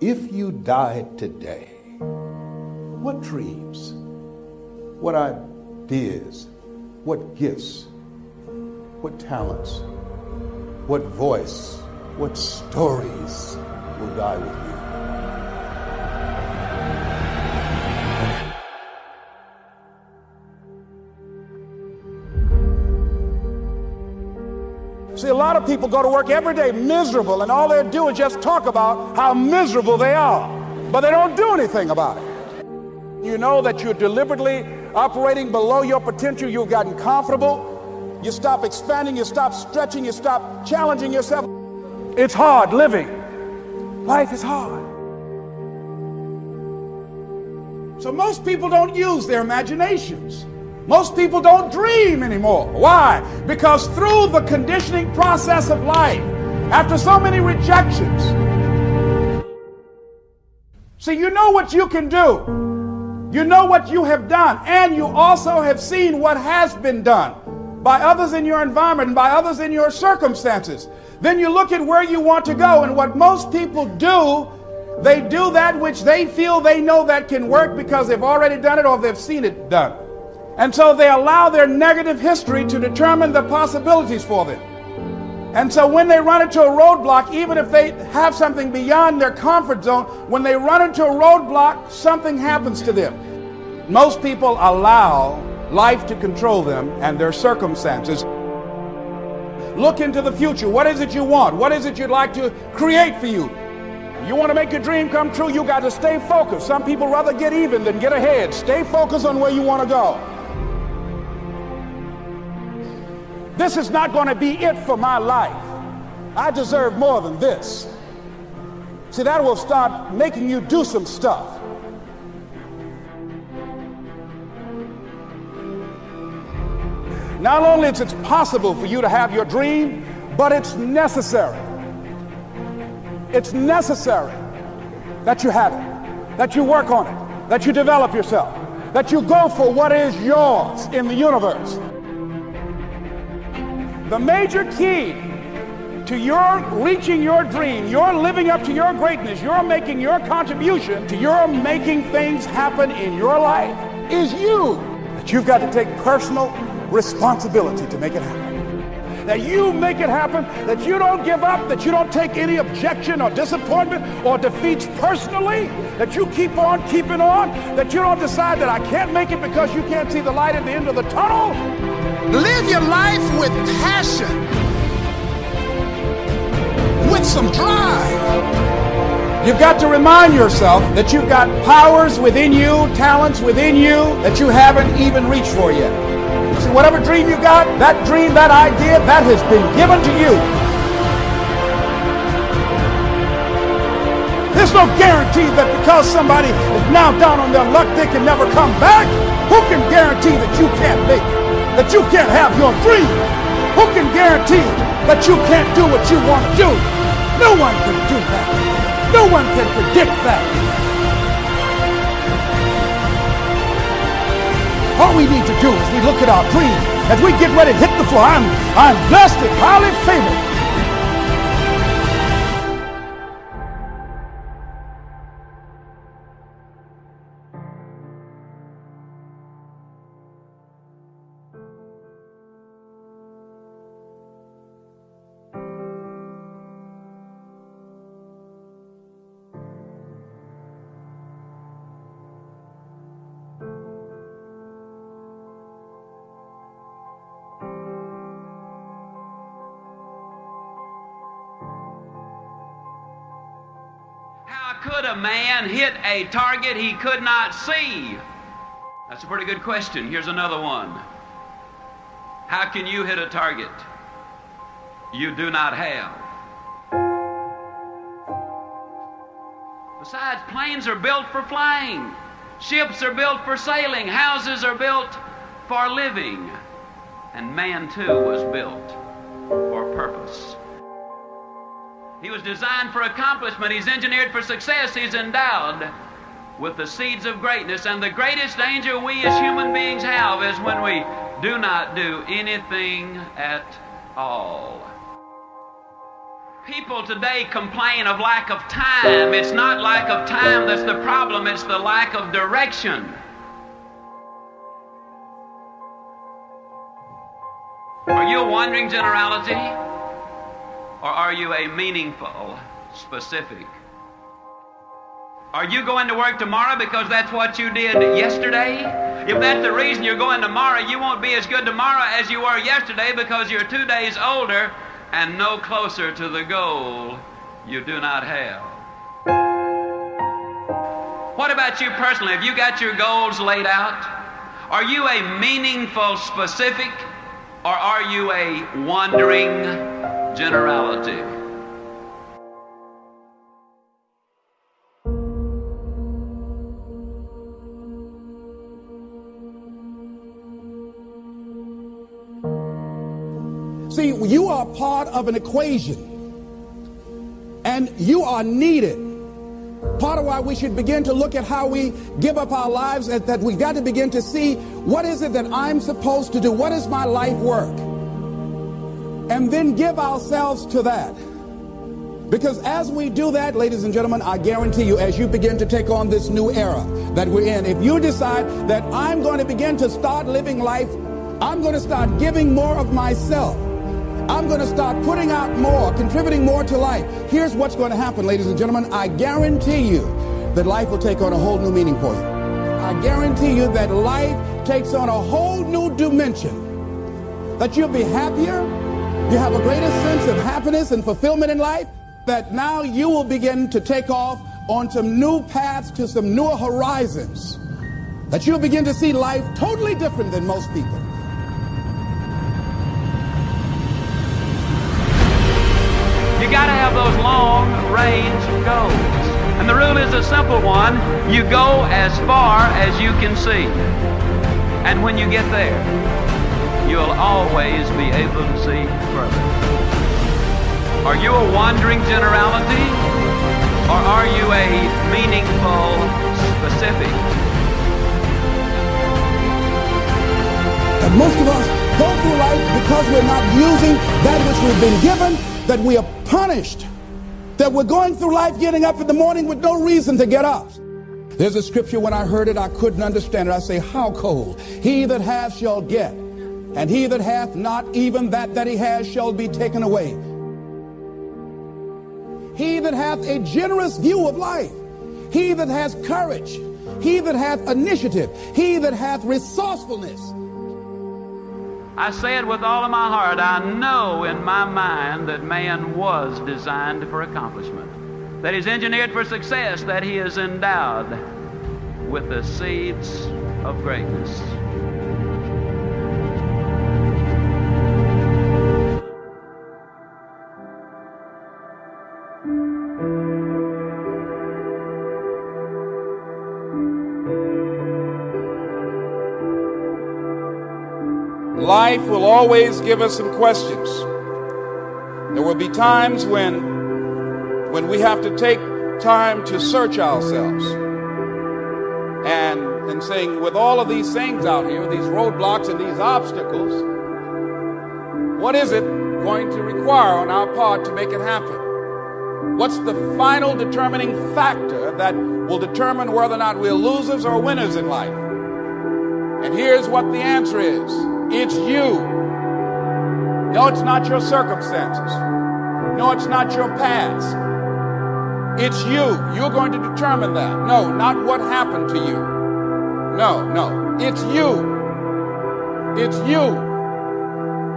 If you died today, what dreams, what ideas, what gifts, what talents, what voice, what stories will die with you? See, a lot of people go to work every day miserable, and all they do is just talk about how miserable they are, but they don't do anything about it. You know that you're deliberately operating below your potential, you've gotten comfortable, you stop expanding, you stop stretching, you stop challenging yourself. It's hard living. Life is hard. So most people don't use their imaginations. Most people don't dream anymore. Why? Because through the conditioning process of life, after so many rejections, see, you know what you can do. You know what you have done, and you also have seen what has been done by others in your environment and by others in your circumstances. Then you look at where you want to go, and what most people do, they do that which they feel they know that can work because they've already done it or they've seen it done. And so they allow their negative history to determine the possibilities for them. And so when they run into a roadblock, even if they have something beyond their comfort zone, when they run into a roadblock, something happens to them. Most people allow life to control them and their circumstances. Look into the future. What is it you want? What is it you'd like to create for you? You want to make your dream come true, you got to stay focused. Some people rather get even than get ahead. Stay focused on where you want to go. This is not going to be it for my life. I deserve more than this. See, that will start making you do some stuff. Not only is it possible for you to have your dream, but it's necessary. It's necessary that you have it, that you work on it, that you develop yourself, that you go for what is yours in the universe. The major key to your reaching your dream, your living up to your greatness, your making your contribution to your making things happen in your life is you. That you've got to take personal responsibility to make it happen. That you make it happen, that you don't give up, that you don't take any objection or disappointment or defeats personally, that you keep on keeping on, that you don't decide that I can't make it because you can't see the light at the end of the tunnel. Live your life with passion, with some drive. You've got to remind yourself that you've got powers within you, talents within you that you haven't even reached for yet. See, whatever dream you got, that dream, that idea, that has been given to you. There's no guarantee that because somebody is now down on their luck, they can never come back. Who can guarantee that you can't make it? That you can't have your dream? Who can guarantee that you can't do what you want to do? No one can do that. No one can predict that. All we need to do is we look at our dream as we get ready to hit the floor. I'm, I'm blessed and highly favored. Could a man hit a target he could not see? That's a pretty good question. Here's another one. How can you hit a target you do not have? Besides, planes are built for flying, ships are built for sailing, houses are built for living, and man too was built He was designed for accomplishment. He's engineered for success. He's endowed with the seeds of greatness. And the greatest danger we as human beings have is when we do not do anything at all. People today complain of lack of time. It's not lack of time that's the problem, it's the lack of direction. Are you a wandering generality? Or are you a meaningful, specific? Are you going to work tomorrow because that's what you did yesterday? If that's the reason you're going tomorrow, you won't be as good tomorrow as you were yesterday because you're two days older and no closer to the goal you do not have. What about you personally? Have you got your goals laid out? Are you a meaningful specific or are you a wandering generality? See, you are part of an equation, and you are needed. Part of why we should begin to look at how we give up our lives, is that we've got to begin to see what is it that I'm supposed to do? What is my life work? And then give ourselves to that. Because as we do that, ladies and gentlemen, I guarantee you, as you begin to take on this new era that we're in, if you decide that I'm going to begin to start living life, I'm going to start giving more of myself. I'm going to start putting out more, contributing more to life. Here's what's going to happen, ladies and gentlemen. I guarantee you that life will take on a whole new meaning for you. I guarantee you that life takes on a whole new dimension. That you'll be happier. You have a greater sense of happiness and fulfillment in life. That now you will begin to take off on some new paths to some newer horizons. That you'll begin to see life totally different than most people. You got to have those long range goals. And the rule is a simple one you go as far as you can see. And when you get there, you'll always be able to see further. Are you a wandering generality? Or are you a meaningful specific? And most of us go through life because we're not using that which we've been given, that we are punished, that we're going through life getting up in the morning with no reason to get up. There's a scripture when I heard it, I couldn't understand it. I say, How cold? He that hath shall get, and he that hath not, even that that he has shall be taken away. He that hath a generous view of life, he that has courage, he that hath initiative, he that hath resourcefulness. I say it with all of my heart. I know in my mind that man was designed for accomplishment, that he's engineered for success, that he is endowed with the seeds of greatness. Life will always give us some questions. There will be times when when we have to take time to search ourselves. And and saying with all of these things out here, these roadblocks and these obstacles, what is it going to require on our part to make it happen? What's the final determining factor that will determine whether or not we're losers or winners in life? And here's what the answer is. It's you. No, it's not your circumstances. No, it's not your past. It's you. You're going to determine that. No, not what happened to you. No, no. It's you. It's you.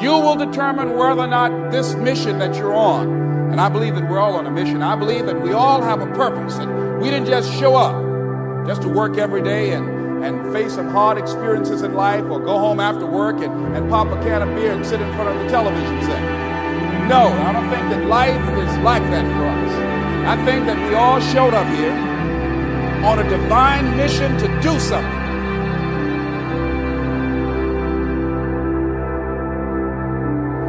You will determine whether or not this mission that you're on, and I believe that we're all on a mission. I believe that we all have a purpose, and we didn't just show up just to work every day and and face some hard experiences in life or go home after work and, and pop a can of beer and sit in front of the television set. No, I don't think that life is like that for us. I think that we all showed up here on a divine mission to do something.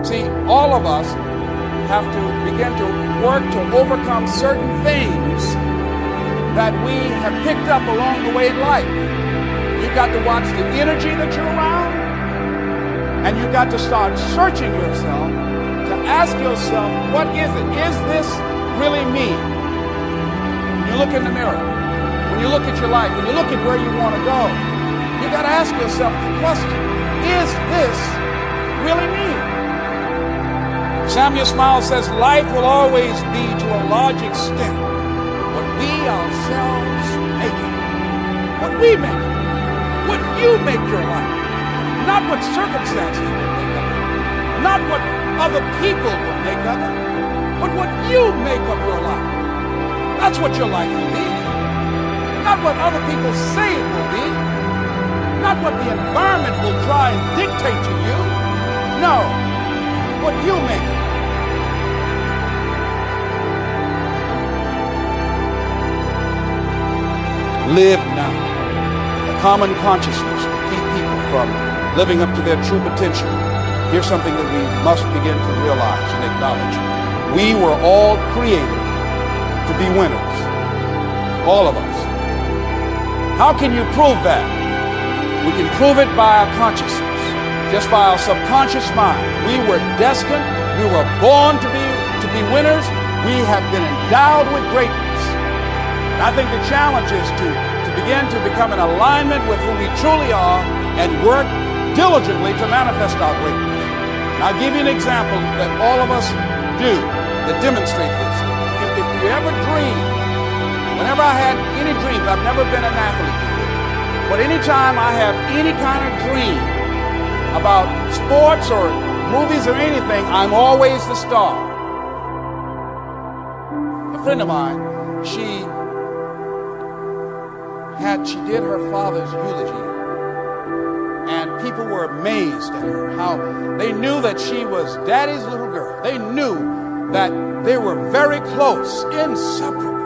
See, all of us have to begin to work to overcome certain things that we have picked up along the way in life. You've got to watch the energy that you're around, and you've got to start searching yourself to ask yourself, what is it? Is this really me? When you look in the mirror, when you look at your life, when you look at where you want to go, you've got to ask yourself the question, is this really me? Samuel Smiles says, life will always be to a large extent what we ourselves make it. What we make it. What you make your life. Not what circumstances will make of it. Not what other people will make of it. But what you make of your life. That's what your life will be. Not what other people say it will be. Not what the environment will try and dictate to you. No. What you make it. Live now. Common consciousness to keep people from living up to their true potential. Here's something that we must begin to realize and acknowledge. We were all created to be winners. All of us. How can you prove that? We can prove it by our consciousness, just by our subconscious mind. We were destined, we were born to be to be winners. We have been endowed with greatness. And I think the challenge is to, begin to become in alignment with who we truly are and work diligently to manifest our greatness. And I'll give you an example that all of us do that demonstrate this. If, if you ever dream, whenever I had any dreams, I've never been an athlete before, but anytime I have any kind of dream about sports or movies or anything, I'm always the star. A friend of mine, she had she did her father's eulogy and people were amazed at her how they knew that she was daddy's little girl. They knew that they were very close inseparable.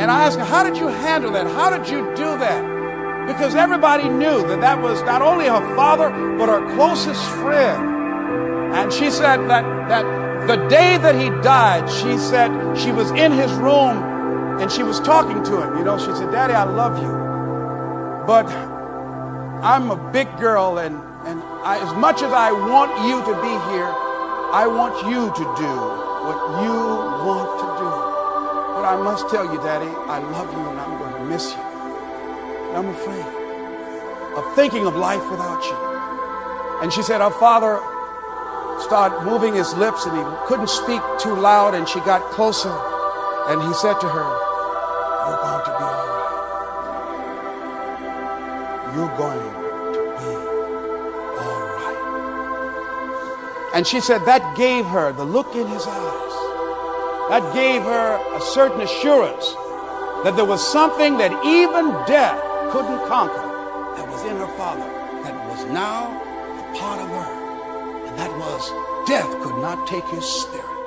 And i asked her how did you handle that? How did you do that? Because everybody knew that that was not only her father but her closest friend. And she said that that the day that he died she said she was in his room and she was talking to him. You know, she said, Daddy, I love you. But I'm a big girl, and, and I, as much as I want you to be here, I want you to do what you want to do. But I must tell you, Daddy, I love you and I'm going to miss you. And I'm afraid of thinking of life without you. And she said, Our father started moving his lips and he couldn't speak too loud, and she got closer. And he said to her, You're going to be all right. You're going to be all right. And she said that gave her the look in his eyes. That gave her a certain assurance that there was something that even death couldn't conquer that was in her father that was now a part of her. And that was death could not take his spirit.